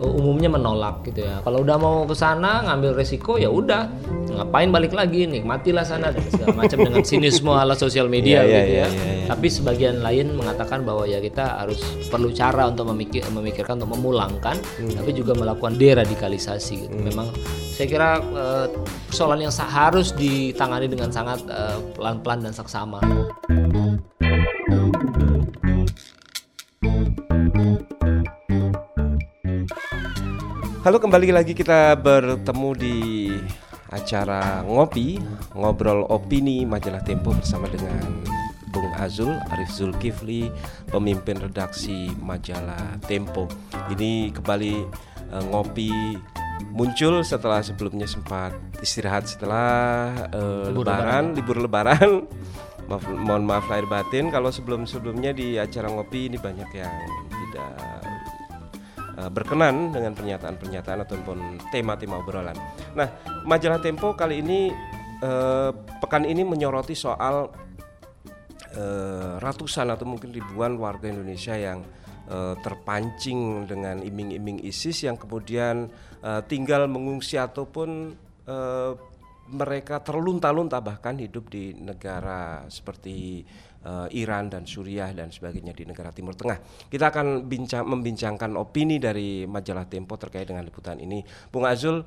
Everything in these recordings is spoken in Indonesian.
umumnya menolak gitu ya. Kalau udah mau ke sana ngambil resiko ya udah ngapain balik lagi nih matilah sana dan segala macam dengan sinisme ala sosial media Iya, iya, gitu ya. iya, iya, iya. Tapi sebagian lain mengatakan bahwa ya kita harus perlu cara untuk memikir, memikirkan untuk memulangkan, Hmm. tapi juga melakukan deradikalisasi gitu. Memang saya kira eh, persoalan yang harus ditangani dengan sangat eh, pelan-pelan dan seksama. Halo kembali lagi kita bertemu di acara ngopi ngobrol opini majalah Tempo bersama dengan Bung Azul Arif Zulkifli pemimpin redaksi majalah Tempo. Ini kembali eh, ngopi muncul setelah sebelumnya sempat istirahat setelah eh, lebaran, libur lebaran. Maaf, mohon maaf lahir batin kalau sebelum-sebelumnya di acara ngopi ini banyak yang tidak uh, berkenan dengan pernyataan-pernyataan ataupun tema-tema obrolan. Nah, majalah Tempo kali ini uh, pekan ini menyoroti soal uh, ratusan atau mungkin ribuan warga Indonesia yang uh, terpancing dengan iming-iming ISIS yang kemudian uh, tinggal mengungsi ataupun uh, mereka terlunta-lunta bahkan hidup di negara seperti eh, Iran dan Suriah dan sebagainya di negara Timur Tengah. Kita akan bincang membincangkan opini dari majalah Tempo terkait dengan liputan ini. Bung Azul,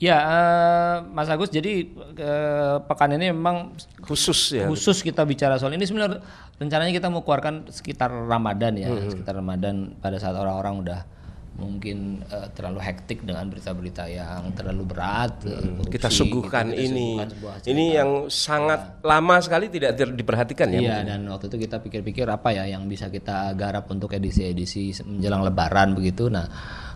Ya, eh, Mas Agus, jadi eh, pekan ini memang khusus ya. khusus kita bicara soal ini sebenarnya rencananya kita mau keluarkan sekitar Ramadan ya, Hmm. sekitar Ramadan pada saat orang-orang udah mungkin eh, terlalu hektik dengan berita-berita yang terlalu berat. eh, korupsi, Hmm. Kita gitu. suguhkan Kita ini. suguhkan. Ini yang sangat lama sekali tidak diperhatikan ya. Iya dan waktu itu kita pikir-pikir apa ya yang bisa kita garap untuk edisi-edisi menjelang Lebaran begitu. Nah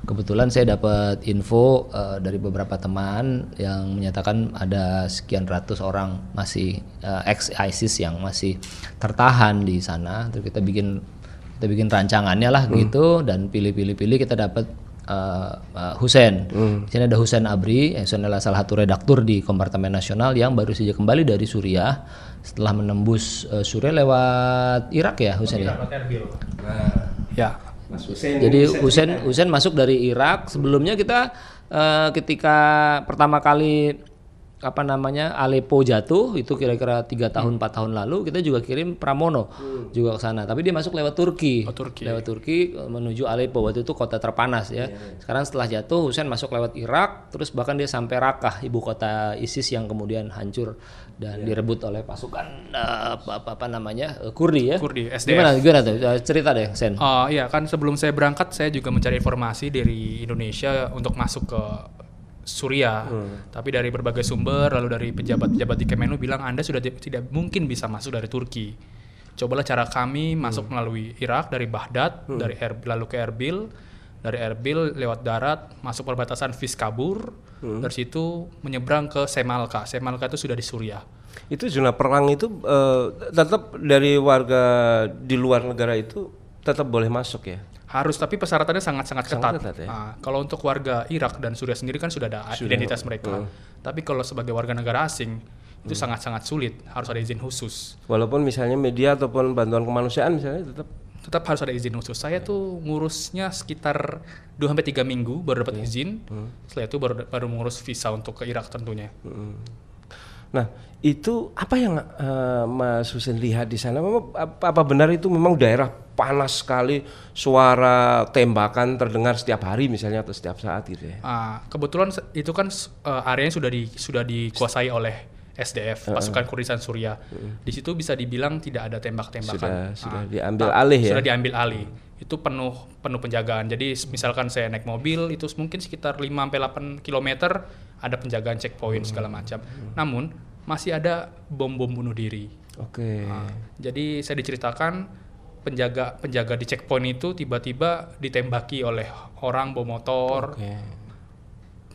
kebetulan saya dapat info eh, dari beberapa teman yang menyatakan ada sekian ratus orang masih eh, ex ISIS yang masih tertahan di sana. Terus kita bikin kita bikin rancangannya lah gitu dan pilih-pilih-pilih kita dapat eh, eh, Husen. Di sini ada Husen Abri, Husen adalah salah satu redaktur di Kompartemen Nasional yang baru saja kembali dari Suriah setelah menembus eh, Suriah lewat Irak ya Husen ya. Ya, Mas Hussein. Jadi Husen Husen masuk dari Irak. Sebelumnya kita eh, ketika pertama kali apa namanya Aleppo jatuh itu kira-kira tiga tahun empat tahun lalu kita juga kirim Pramono juga ke sana. Tapi dia masuk lewat Turki. Oh, Turki. Lewat Turki eh, menuju Aleppo waktu itu kota terpanas ya. Sekarang setelah jatuh Husen masuk lewat Irak, terus bahkan dia sampai Raqqa ibu kota ISIS yang kemudian hancur dan direbut oleh pasukan eh, apa, apa, namanya eh, Kurdi ya. Kurdi, SDF. Gimana gimana tuh cerita deh Sen. Oh iya kan sebelum saya berangkat saya juga mencari informasi dari Indonesia untuk masuk ke Suriah. Tapi dari berbagai sumber lalu dari pejabat-pejabat di Kemenlu bilang Anda sudah ti- tidak mungkin bisa masuk dari Turki. Cobalah cara kami masuk melalui Irak dari Baghdad, dari Erbil lalu ke Erbil, dari Erbil lewat darat masuk perbatasan Fiskabur, dari situ menyeberang ke Semalka. Semalka itu sudah di Suriah. Itu zona perang itu eh, tetap dari warga di luar negara itu tetap boleh masuk ya. Harus, tapi persyaratannya sangat-sangat ketat. Sangat ketat ya. Ah, kalau untuk warga Irak dan Suriah sendiri kan sudah ada identitas mereka. Tapi kalau sebagai warga negara asing itu sangat-sangat sulit, harus ada izin khusus. Walaupun misalnya media ataupun bantuan kemanusiaan misalnya tetap Tetap harus ada izin khusus. Saya tuh ngurusnya sekitar 2 sampai 3 minggu baru dapat izin. Setelah itu baru baru mengurus visa untuk ke Irak tentunya. Nah, itu apa yang eh, Mas Husin lihat di sana? Apa, apa benar itu memang daerah panas sekali, suara tembakan terdengar setiap hari misalnya atau setiap saat gitu ya? Ah, kebetulan itu kan eh, areanya sudah di sudah dikuasai oleh SDF pasukan Kurdistan Suriah. Di situ bisa dibilang tidak ada tembak-tembakan. Sudah sudah Ah, diambil Ta- alih ya. Sudah diambil alih. Itu penuh penuh penjagaan. Jadi misalkan saya naik mobil itu mungkin sekitar 5 sampai 8 km ada penjagaan checkpoint segala macam. Namun masih ada bom-bom bunuh diri. Oke. Nah, jadi saya diceritakan penjaga penjaga di checkpoint itu tiba-tiba ditembaki oleh orang bawa motor Oke.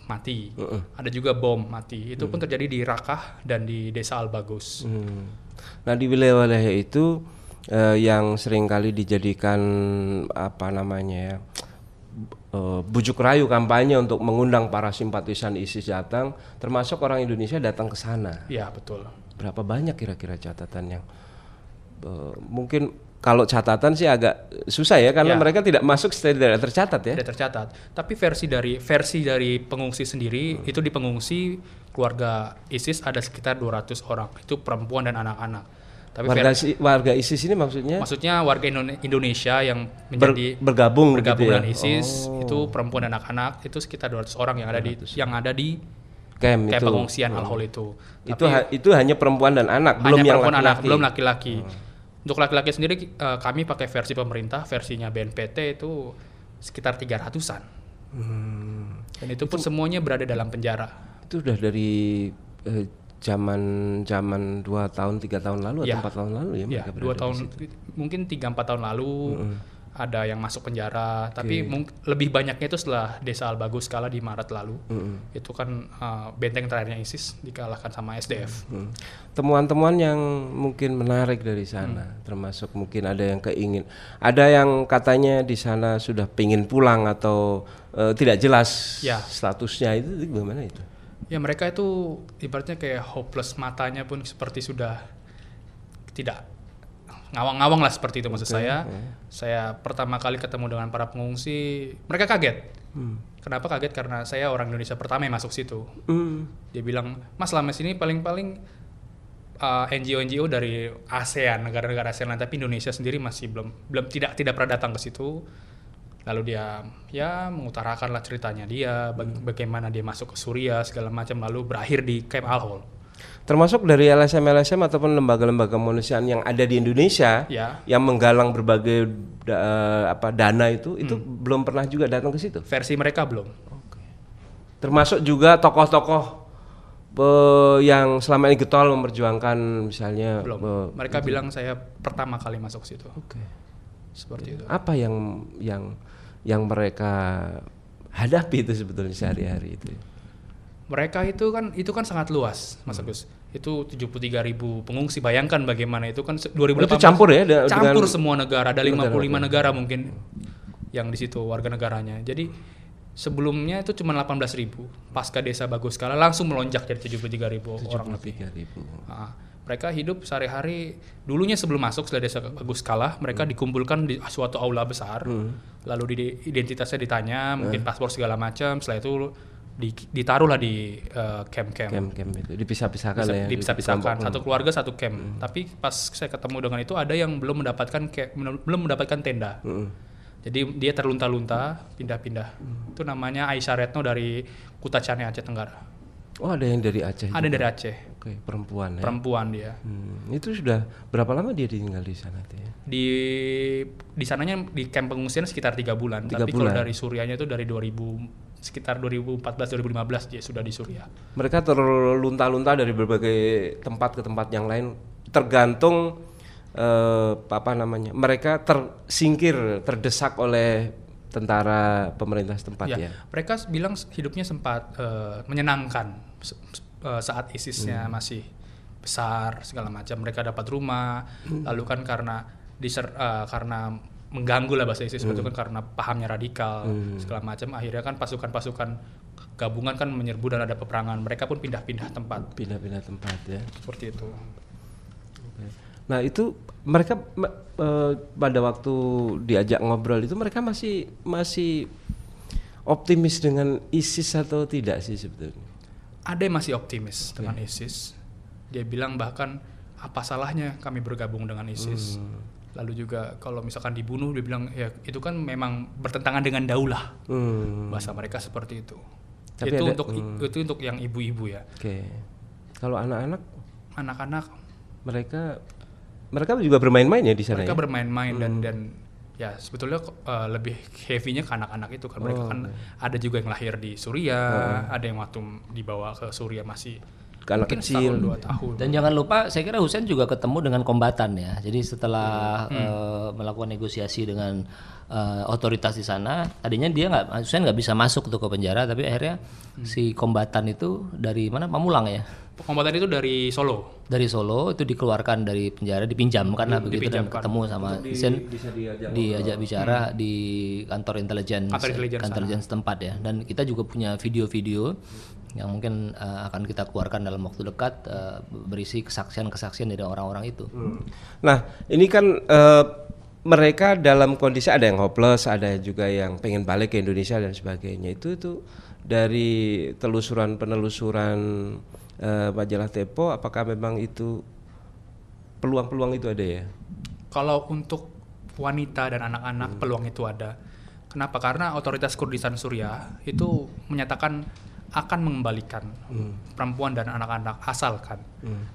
mati. Ada juga bom mati. Itu pun terjadi di Rakah dan di Desa Al-Bagus. Hmm. Nah, di wilayah-wilayah itu eh, yang sering kali dijadikan apa namanya ya? eh, bujuk rayu kampanye untuk mengundang para simpatisan ISIS datang, termasuk orang Indonesia datang ke sana. Ya, betul. Berapa banyak kira-kira catatan yang eh, mungkin kalau catatan sih agak susah ya karena Ya. mereka tidak masuk tidak tercatat ya. tidak tercatat. Tapi versi dari versi dari pengungsi sendiri itu di pengungsi keluarga ISIS ada sekitar 200 orang. Itu perempuan dan anak-anak. Tapi Warga ver- si- warga ISIS ini maksudnya maksudnya warga Indo- Indonesia yang ber- menjadi bergabung bergabung gitu ya. dengan ISIS Oh. itu perempuan dan anak-anak itu sekitar 200 orang yang ada di yang ada di camp kayak itu. pengungsian Al-Hol itu. Itu ha- itu hanya perempuan dan anak, belum hanya yang perempuan anak, belum laki-laki. Untuk laki-laki sendiri eh, kami pakai versi pemerintah, versinya BNPT itu sekitar 300-an. Hmm. Dan itu pun semuanya berada dalam penjara. Itu udah dari eh, zaman zaman dua tahun tiga tahun lalu Ya. atau empat tahun lalu ya Ya, mereka dua tahun situ. mungkin 3-4 tahun lalu ada yang masuk penjara, tapi lebih banyaknya itu setelah Desa Al-Bagus kala di Maret lalu. Itu kan eh, benteng terakhirnya ISIS dikalahkan sama SDF. Hmm. Temuan-temuan yang mungkin menarik dari sana, Hmm. termasuk mungkin ada yang keingin, ada yang katanya di sana sudah pingin pulang atau eh, tidak jelas Ya. statusnya itu, itu gimana itu? Ya mereka itu ibaratnya kayak hopeless matanya pun seperti sudah tidak ngawang-ngawang lah seperti itu maksud saya. Saya pertama kali ketemu dengan para pengungsi, mereka kaget. Kenapa kaget? Karena saya orang Indonesia pertama yang masuk situ. Hmm. Dia bilang, Mas selama sini paling-paling uh, NGO-NGO dari ASEAN, negara-negara ASEAN lain, tapi Indonesia sendiri masih belum belum tidak tidak pernah datang ke situ. Lalu dia ya mengutarakan lah ceritanya dia, bag- bagaimana dia masuk ke Suriah segala macam, lalu berakhir di Camp Al-Hol. Termasuk dari LSM-LSM ataupun lembaga-lembaga kemanusiaan yang ada di Indonesia Ya, yang menggalang berbagai da- eh, apa dana itu, itu Hmm. belum pernah juga datang ke situ. versi mereka belum. Termasuk juga tokoh-tokoh yang selama ini getol memperjuangkan misalnya Belum. eh, Mereka bilang saya pertama kali masuk situ. Oke. Seperti itu. Apa yang yang yang mereka hadapi itu sebetulnya sehari-hari itu? Mereka itu kan itu kan sangat luas, Mas Agus. Itu 73.000 ribu pengungsi. Bayangkan bagaimana itu kan se- 2018 itu campur ya campur dengan- semua negara. Ada 55 Negara, negara mungkin yang di situ warga negaranya. Jadi sebelumnya itu cuma 18.000 ribu. Pasca desa bagus skala langsung melonjak jadi 73.000 ribu orang lebih. 73.000. Ah, mereka hidup sehari-hari dulunya sebelum masuk setelah desa bagus kalah mereka dikumpulkan di suatu aula besar lalu di, identitasnya ditanya mungkin paspor segala macam setelah itu di, ditaruhlah di eh, camp-camp Camp-camp itu dipisah-pisahkan bisa ya. dipisah-pisahkan di satu keluarga satu camp tapi pas saya ketemu dengan itu ada yang belum mendapatkan camp- belum mendapatkan tenda Mm-mm. jadi dia terlunta-lunta pindah-pindah itu namanya Aisyah Retno dari Kutacane Aceh Tenggara Oh, ada yang dari Aceh. ada juga. dari Aceh Oke, perempuan ya. perempuan dia Hmm, itu sudah berapa lama dia tinggal di sana tuh ya? di di sananya di camp pengungsian sekitar tiga bulan Tiga tapi kalau bulan. dari Suriahnya itu dari 2000 sekitar 2014 2015 dia sudah di Suriah Mereka terlunta-lunta dari berbagai tempat ke tempat yang lain tergantung eh, apa namanya? Mereka tersingkir, terdesak oleh tentara pemerintah setempat ya. ya mereka bilang hidupnya sempat eh, menyenangkan eh, saat ISISnya Hmm. masih besar segala macam mereka dapat rumah Hmm. lalu kan karena diser eh, karena mengganggu lah bahasa ISIS Hmm. itu kan karena pahamnya radikal segala macam akhirnya kan pasukan-pasukan gabungan kan menyerbu dan ada peperangan mereka pun pindah-pindah tempat Pindah-pindah tempat ya. seperti itu Nah itu mereka me- eh, pada waktu diajak ngobrol itu mereka masih masih optimis dengan ISIS atau tidak sih sebetulnya? ada yang masih optimis dengan ISIS. Dia bilang bahkan apa salahnya kami bergabung dengan ISIS. Hmm. Lalu juga kalau misalkan dibunuh dia bilang ya itu kan memang bertentangan dengan daulah. Hmm, Bahasa mereka seperti itu. Tapi itu ada- untuk itu untuk yang ibu-ibu ya. Oke. Kalau anak-anak Anak-anak mereka mereka juga bermain-main ya di sana mereka ya? bermain-main dan dan ya sebetulnya uh, lebih heavy-nya ke anak-anak itu kan mereka Oh, kan ada juga yang lahir di Suriah, ada yang waktu dibawa ke Suriah masih anak mungkin kecil. dua tahun. Dan jangan lupa, saya kira Husen juga ketemu dengan kombatan ya. Jadi setelah Hmm. eh, melakukan negosiasi dengan eh, otoritas di sana, tadinya dia nggak, Husen nggak bisa masuk tuh ke penjara, tapi akhirnya Hmm. si kombatan itu dari mana? Pamulang ya. Kombatan itu dari Solo. Dari Solo itu dikeluarkan dari penjara, dipinjamkan lah begitu dan dipinjamkan. ketemu sama Husen. bisa diajak diajak bicara di kantor intelijen Kantor intelijen kantor intelijen setempat ya dan kita juga punya video-video yang mungkin eh, akan kita keluarkan dalam waktu dekat eh, berisi kesaksian-kesaksian dari orang-orang itu. Nah, ini kan eh, mereka dalam kondisi ada yang hopeless, ada juga yang pengen balik ke Indonesia dan sebagainya. Itu itu dari telusuran penelusuran eh, majalah Tempo, apakah memang itu peluang-peluang itu ada ya? Kalau untuk wanita dan anak-anak peluang itu ada. Kenapa? Karena otoritas Kurdistan Suriah itu menyatakan akan mengembalikan perempuan dan anak-anak asalkan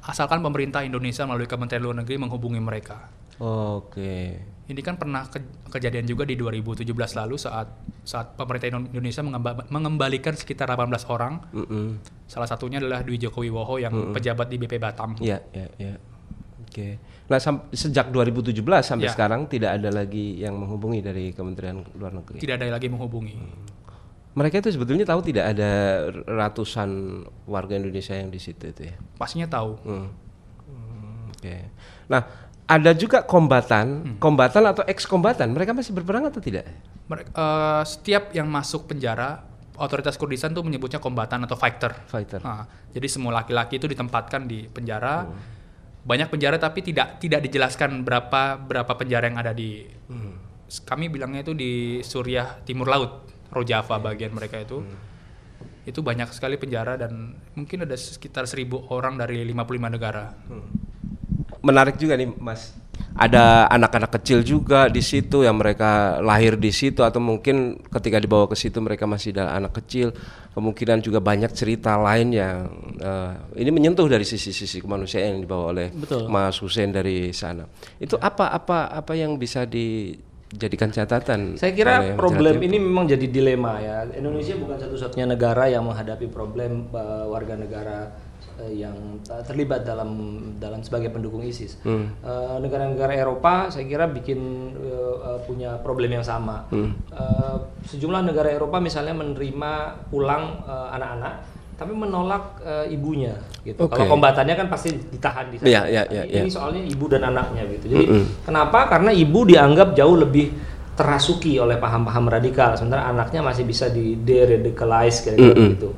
asalkan pemerintah Indonesia melalui Kementerian Luar Negeri menghubungi mereka. Oke. Ini kan pernah ke- kejadian juga di 2017 lalu saat saat pemerintah Indonesia mengemba- mengembalikan sekitar 18 orang. Mm-mm. Salah satunya adalah Dwi Joko Wiwowo yang pejabat di BP Batam. Ya, ya, ya. Oke. Nah, sejak 2017 sampai Ya. sekarang tidak ada lagi yang menghubungi dari Kementerian Luar Negeri. Tidak ada lagi menghubungi. Mereka itu sebetulnya tahu tidak ada ratusan warga Indonesia yang di situ itu ya. Pastinya tahu. Hmm. Hmm, Oke. Nah, ada juga kombatan, kombatan atau ex kombatan. Mereka masih berperang atau tidak? Mereka, eh, setiap yang masuk penjara, otoritas Kurdistan tuh menyebutnya kombatan atau fighter. Fighter. Nah, jadi semua laki-laki itu ditempatkan di penjara. Banyak penjara tapi tidak tidak dijelaskan berapa berapa penjara yang ada di. Kami bilangnya itu di Suriah Timur Laut, Rojava bagian mereka itu. Itu banyak sekali penjara dan mungkin ada sekitar 1000 orang dari 55 negara. Menarik juga nih, Mas. Ada anak-anak kecil juga di situ yang mereka lahir di situ atau mungkin ketika dibawa ke situ mereka masih adalah anak kecil. Kemungkinan juga banyak cerita lain yang eh, ini menyentuh dari sisi-sisi kemanusiaan yang dibawa oleh Betul. Mas Hussein dari sana. Itu apa apa apa yang bisa dijadikan catatan? Saya kira problem ini memang jadi dilema ya. Indonesia bukan satu-satunya negara yang menghadapi problem eh, warga negara eh, yang eh, terlibat dalam dalam sebagai pendukung ISIS. Eh, Negara-negara Eropa saya kira bikin eh, eh, punya problem yang sama. Eh, sejumlah negara Eropa misalnya menerima pulang anak-anak tapi menolak eh, ibunya gitu. Kalau Oke. kombatannya kan pasti ditahan di sana. Iya, iya, iya, Ini iya. soalnya ibu dan anaknya gitu. Jadi kenapa? Karena ibu dianggap jauh lebih terasuki oleh paham-paham radikal, sementara anaknya masih bisa di deradicalize kira-kira begitu.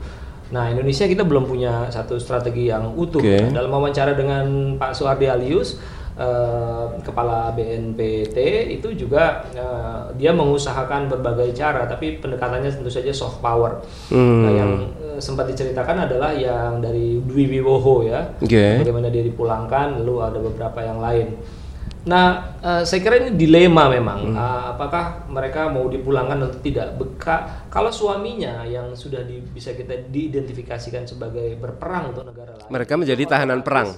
Nah Indonesia kita belum punya satu strategi yang utuh. Oke. Dalam wawancara dengan Pak Suhardi Alius, eh, kepala BNPT itu juga eh, dia mengusahakan berbagai cara, tapi pendekatannya tentu saja soft power. Nah, yang sempat diceritakan adalah yang dari Dwi Wiwoho ya, Oke. bagaimana dia dipulangkan, lalu ada beberapa yang lain. Nah, eh, saya kira ini dilema memang. Eh, apakah mereka mau dipulangkan atau tidak? Beka, kalau suaminya yang sudah di- bisa kita diidentifikasikan sebagai berperang untuk negara lain, Mereka menjadi tahanan perang.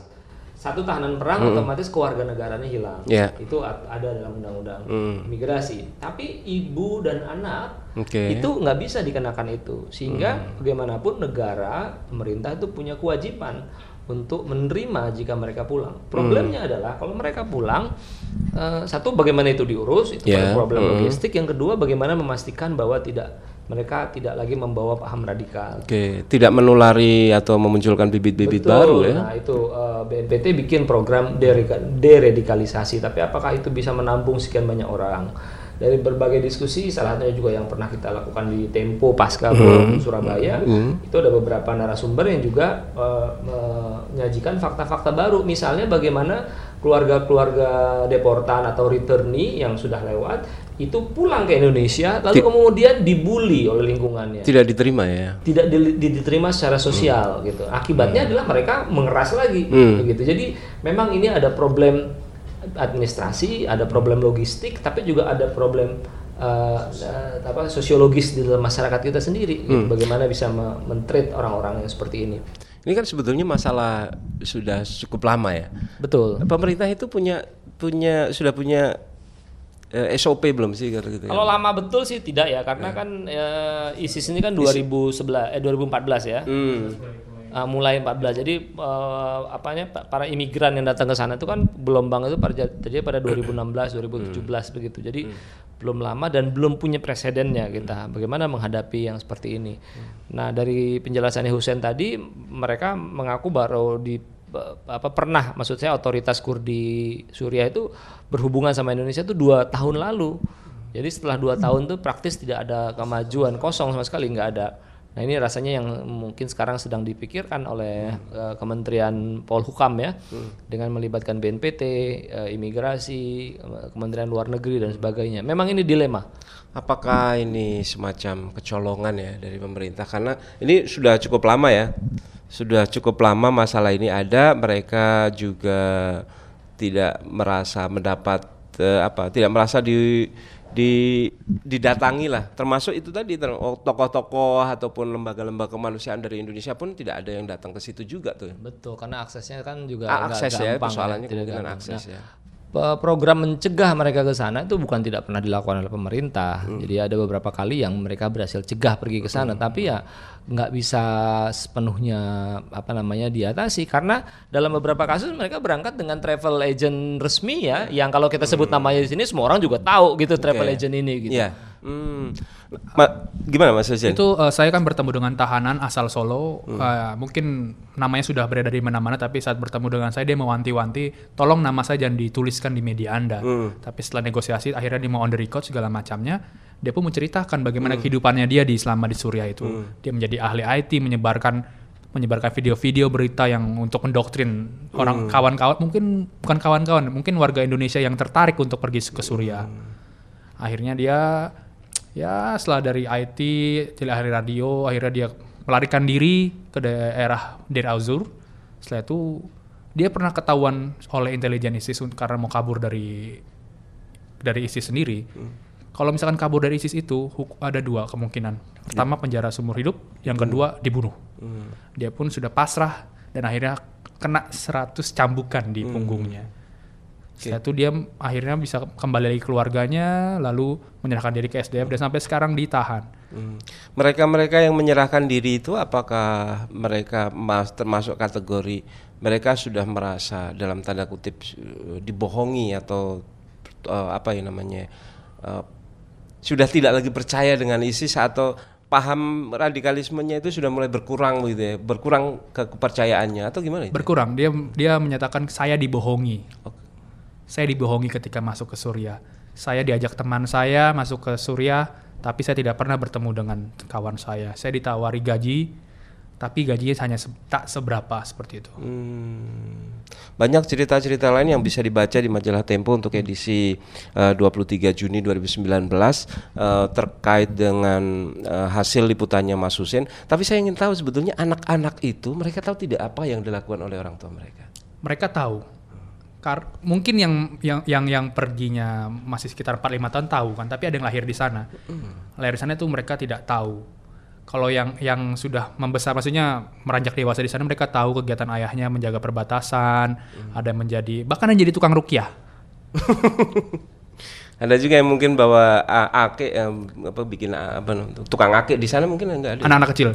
satu tahanan perang otomatis kewarganegaranya hilang. Ya. Itu ada dalam undang-undang Hmm. migrasi. Tapi ibu dan anak Oke. itu nggak bisa dikenakan itu. Sehingga bagaimanapun negara, pemerintah itu punya kewajiban untuk menerima jika mereka pulang. Problemnya adalah kalau mereka pulang, eh, satu bagaimana itu diurus, itu Ya, problem hmm. logistik. Yang kedua bagaimana memastikan bahwa tidak mereka tidak lagi membawa paham radikal. Oke, tidak menulari atau memunculkan bibit-bibit baru ya. Nah itu eh, BNPT bikin program deradikalisasi, tapi apakah itu bisa menampung sekian banyak orang? Dari berbagai diskusi, salah satunya juga yang pernah kita lakukan di Tempo pasca bom Surabaya, itu ada beberapa narasumber yang juga eh, menyajikan fakta-fakta baru. Misalnya bagaimana keluarga-keluarga deportan atau returnee yang sudah lewat itu pulang ke Indonesia, lalu kemudian dibully oleh lingkungannya Tidak diterima ya. tidak di- di- diterima secara sosial gitu. Akibatnya adalah mereka mengeras lagi Hmm. begitu. Jadi memang ini ada problem administrasi, ada problem logistik, tapi juga ada problem eh, eh, apa sosiologis di dalam masyarakat kita sendiri. gitu. Bagaimana bisa me- men-treat orang-orang yang seperti ini. Ini kan sebetulnya masalah sudah cukup lama ya. Betul. Pemerintah itu punya punya sudah punya eh, SOP belum sih kalau gitu ya? Kalau lama betul sih tidak ya, karena kan eh, ISIS ini kan 2011 eh 2014 ya. Hmm. Uh, mulai 14. Jadi uh, apanya pa- para imigran yang datang ke sana itu kan gelombang itu pada terjadi pada 2016, 2017 begitu. Jadi belum lama dan belum punya presidennya kita. Bagaimana menghadapi yang seperti ini. Nah, dari penjelasannya Husen tadi mereka mengaku baru di apa pernah maksud saya otoritas Kurdi Suriah itu berhubungan sama Indonesia itu dua tahun lalu. Jadi setelah dua tahun tuh praktis tidak ada kemajuan kosong sama sekali nggak ada. Nah ini rasanya yang mungkin sekarang sedang dipikirkan oleh uh, Kementerian Polhukam ya, dengan melibatkan BNPT, uh, imigrasi, uh, Kementerian Luar Negeri dan sebagainya. Memang ini dilema. Apakah ini semacam kecolongan ya dari pemerintah? Karena ini sudah cukup lama ya, sudah cukup lama masalah ini ada. Mereka juga tidak merasa mendapat eh, apa, tidak merasa di di didatangi lah termasuk itu tadi oh, tokoh-tokoh ataupun lembaga-lembaga kemanusiaan dari Indonesia pun tidak ada yang datang ke situ juga tuh Betul, karena aksesnya kan juga Ah, akses ya gampang persoalannya tidak kemungkinan gampang. akses Nah, ya program mencegah mereka ke sana itu bukan tidak pernah dilakukan oleh pemerintah. Hmm. Jadi ada beberapa kali yang mereka berhasil cegah pergi ke sana, tapi ya nggak bisa sepenuhnya apa namanya diatasi karena dalam beberapa kasus mereka berangkat dengan travel agent resmi ya, yang kalau kita sebut namanya di sini semua orang juga tahu gitu travel Hmm. Oke. agent ini gitu. Iya. Hmm. Ma- gimana Mas Hussein? Itu eh, saya kan bertemu dengan tahanan asal Solo. Eh, mungkin namanya sudah beredar di mana-mana, tapi saat bertemu dengan saya dia mewanti-wanti, tolong nama saya jangan dituliskan di media Anda. Tapi setelah negosiasi, akhirnya dia mau on the record segala macamnya. Dia pun menceritakan bagaimana kehidupannya dia di selama di Suriah itu. Dia menjadi ahli IT, menyebarkan menyebarkan video-video berita yang untuk mendoktrin orang kawan-kawan mungkin bukan kawan-kawan mungkin warga Indonesia yang tertarik untuk pergi ke Suriah. Akhirnya dia ya setelah dari IT dari hari radio akhirnya dia melarikan diri ke daerah Deir Auzur setelah itu dia pernah ketahuan oleh intelijen ISIS karena mau kabur dari dari ISIS sendiri kalau misalkan kabur dari ISIS itu ada dua kemungkinan. Pertama penjara seumur hidup. Yang kedua dibunuh. Dia pun sudah pasrah dan akhirnya kena 100 cambukan di punggungnya. Setelah itu dia akhirnya bisa kembali lagi ke keluarganya, lalu menyerahkan diri ke SDF dan sampai sekarang ditahan. Hmm. Mereka-mereka yang menyerahkan diri itu apakah mereka mas- termasuk kategori mereka sudah merasa dalam tanda kutip eh, dibohongi atau eh, apa ya namanya eh, sudah tidak lagi percaya dengan ISIS atau paham radikalismenya itu sudah mulai berkurang gitu ya, berkurang ke kepercayaannya atau gimana itu? Berkurang, dia dia menyatakan saya dibohongi. Saya dibohongi ketika masuk ke Suriah. Saya diajak teman saya masuk ke Suriah, tapi saya tidak pernah bertemu dengan kawan saya. Saya ditawari gaji, tapi gajinya hanya se- tak seberapa seperti itu. Hmm. Banyak cerita-cerita lain yang bisa dibaca di majalah Tempo untuk edisi eh, 23 Juni 2019 eh, terkait dengan eh, hasil liputannya Mas Husin. Tapi saya ingin tahu sebetulnya anak-anak itu mereka tahu tidak apa yang dilakukan oleh orang tua mereka. mereka tahu Kar mungkin yang yang yang yang perginya masih sekitar 4 5 tahun tahu kan tapi ada yang lahir di sana lahir di sana itu mereka tidak tahu kalau yang yang sudah membesar maksudnya meranjak dewasa di sana mereka tahu kegiatan ayahnya menjaga perbatasan ada yang menjadi bahkan yang jadi tukang rukyah Ada juga yang mungkin bawa ake yang apa bikin apa tukang ake di sana mungkin enggak ada. anak-anak kecil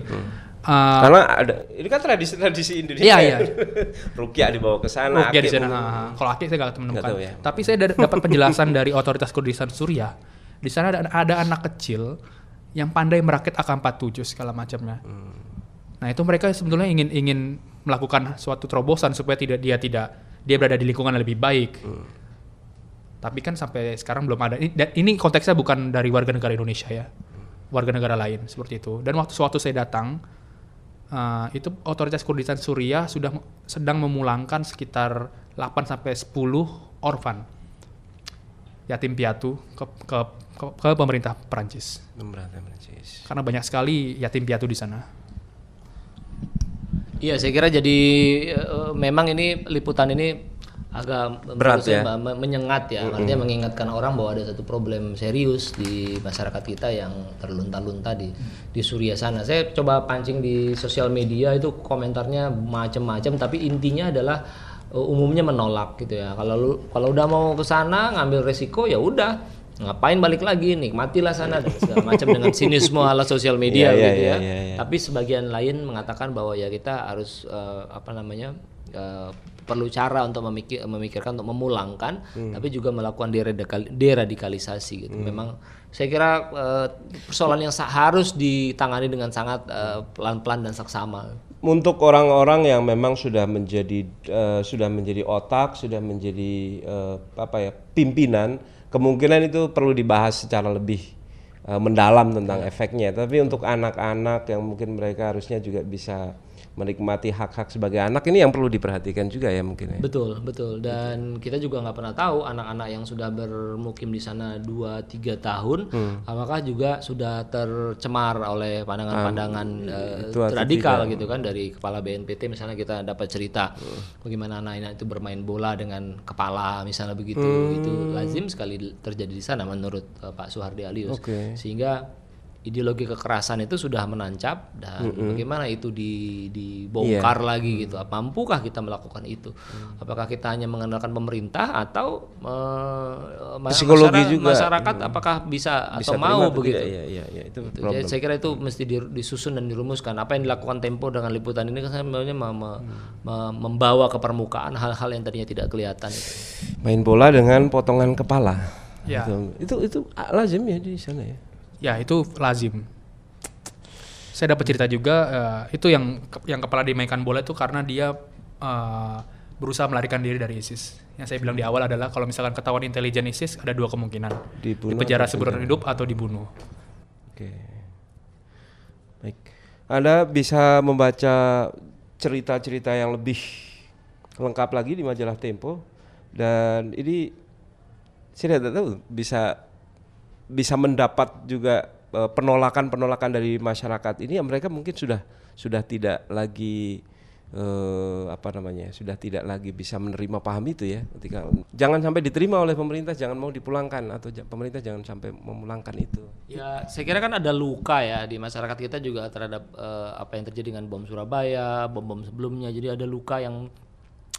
Eh, Karena ada ini kan tradisi-tradisi Indonesia. Iya, iya. Rukyah dibawa ke sana, Rukyah di sana. mungkin- Ah, Kalau Aki saya nggak menemukan. Tahu ya. Tapi saya da- dapat penjelasan dari otoritas Kurdistan Suriah. Di sana ada, ada anak kecil yang pandai merakit AK-47 segala macamnya. Hmm. Nah itu mereka sebetulnya ingin ingin melakukan suatu terobosan supaya tidak dia tidak dia berada di lingkungan yang lebih baik. Hmm. Tapi kan sampai sekarang belum ada. Ini, ini konteksnya bukan dari warga negara Indonesia ya, warga negara lain seperti itu. Dan waktu suatu saya datang, uh, itu otoritas Kurdistan Suriah sudah sedang memulangkan sekitar 8 sampai 10 orfan yatim piatu ke, ke, ke, ke pemerintah Perancis. Pemerintah Prancis. Karena banyak sekali yatim piatu di sana. Iya, saya kira jadi eh, memang ini liputan ini agak Berat ya? me- menyengat ya, artinya mengingatkan orang bahwa ada satu problem serius di masyarakat kita yang terlunta-lunta di di Suriah sana. Saya coba pancing di sosial media itu komentarnya macam-macam, tapi intinya adalah eh, umumnya menolak gitu ya. Kalau kalau udah mau ke sana ngambil resiko ya udah ngapain balik lagi nikmatilah sana dan segala macam dengan sinisme ala sosial media Iya, iya, gitu ya. iya, iya, iya. Tapi sebagian lain mengatakan bahwa ya kita harus eh, apa namanya eh, perlu cara untuk memikir, memikirkan untuk memulangkan, tapi juga melakukan deradikal- deradikalisasi gitu. Memang saya kira eh, persoalan yang harus ditangani dengan sangat pelan-pelan dan saksama. Untuk orang-orang yang memang sudah menjadi eh, sudah menjadi otak, sudah menjadi eh, apa ya pimpinan, kemungkinan itu perlu dibahas secara lebih uh, mendalam tentang efeknya. Tapi untuk anak-anak yang mungkin mereka harusnya juga bisa menikmati hak-hak sebagai anak ini yang perlu diperhatikan juga ya mungkin ya. Betul, betul. Dan kita juga nggak pernah tahu anak-anak yang sudah bermukim di sana 2 3 tahun hmm. apakah juga sudah tercemar oleh pandangan-pandangan um, uh, radikal gitu kan dari kepala BNPT misalnya kita dapat cerita hmm. bagaimana anak-anak itu bermain bola dengan kepala misalnya begitu. Hmm. Itu lazim sekali terjadi di sana menurut uh, Pak Suhardi Alius. Okay. Sehingga ideologi kekerasan itu sudah menancap dan mm -hmm. bagaimana itu di, dibongkar yeah. lagi gitu. Mampukah kita melakukan itu? Mm. Apakah kita hanya mengandalkan pemerintah atau uh, psikologi masyarakat, juga masyarakat mm. apakah bisa, bisa atau mau begitu? Iya, iya, iya, itu gitu. Jadi saya kira itu mesti disusun dan dirumuskan. Apa yang dilakukan Tempo dengan liputan ini kan sebenarnya mm. membawa ke permukaan hal-hal yang tadinya tidak kelihatan. Itu. Main bola dengan potongan kepala. Ya. Itu itu, itu lazim ya di sana ya. Ya itu lazim. Saya dapat cerita juga uh, itu yang yang kepala dimainkan bola itu karena dia uh, berusaha melarikan diri dari ISIS. Yang saya bilang di awal adalah kalau misalkan ketahuan intelijen ISIS ada dua kemungkinan. Dibunuh penjara seumur hidup atau dibunuh. Oke. Baik. Anda bisa membaca cerita-cerita yang lebih lengkap lagi di majalah Tempo dan ini saya tidak tahu bisa bisa mendapat juga uh, penolakan-penolakan dari masyarakat ini ya mereka mungkin sudah sudah tidak lagi uh, apa namanya sudah tidak lagi bisa menerima paham itu ya. Ketika jangan sampai diterima oleh pemerintah jangan mau dipulangkan atau pemerintah jangan sampai memulangkan itu. Ya saya kira kan ada luka ya di masyarakat kita juga terhadap uh, apa yang terjadi dengan bom Surabaya bom bom sebelumnya. Jadi ada luka yang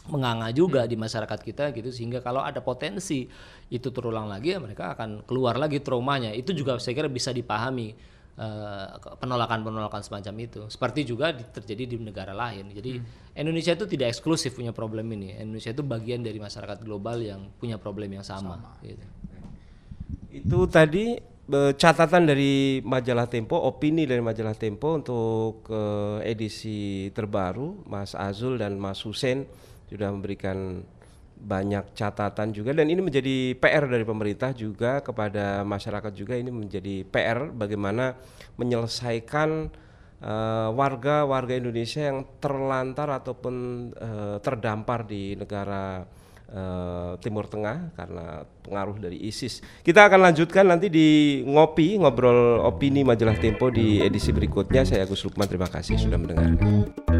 menganga juga hmm. di masyarakat kita gitu sehingga kalau ada potensi itu terulang lagi ya mereka akan keluar lagi traumanya itu juga saya kira bisa dipahami uh, penolakan-penolakan semacam itu seperti juga di, terjadi di negara lain jadi hmm. Indonesia itu tidak eksklusif punya problem ini Indonesia itu bagian dari masyarakat global yang punya problem yang sama, sama. Gitu. itu tadi catatan dari majalah Tempo, opini dari majalah Tempo untuk uh, edisi terbaru Mas Azul dan Mas Husen sudah memberikan banyak catatan juga dan ini menjadi PR dari pemerintah juga kepada masyarakat juga ini menjadi PR bagaimana menyelesaikan uh, warga-warga Indonesia yang terlantar ataupun uh, terdampar di negara uh, Timur Tengah karena pengaruh dari ISIS. Kita akan lanjutkan nanti di ngopi ngobrol opini majalah Tempo di edisi berikutnya. Saya Agus Lukman terima kasih sudah mendengarkan.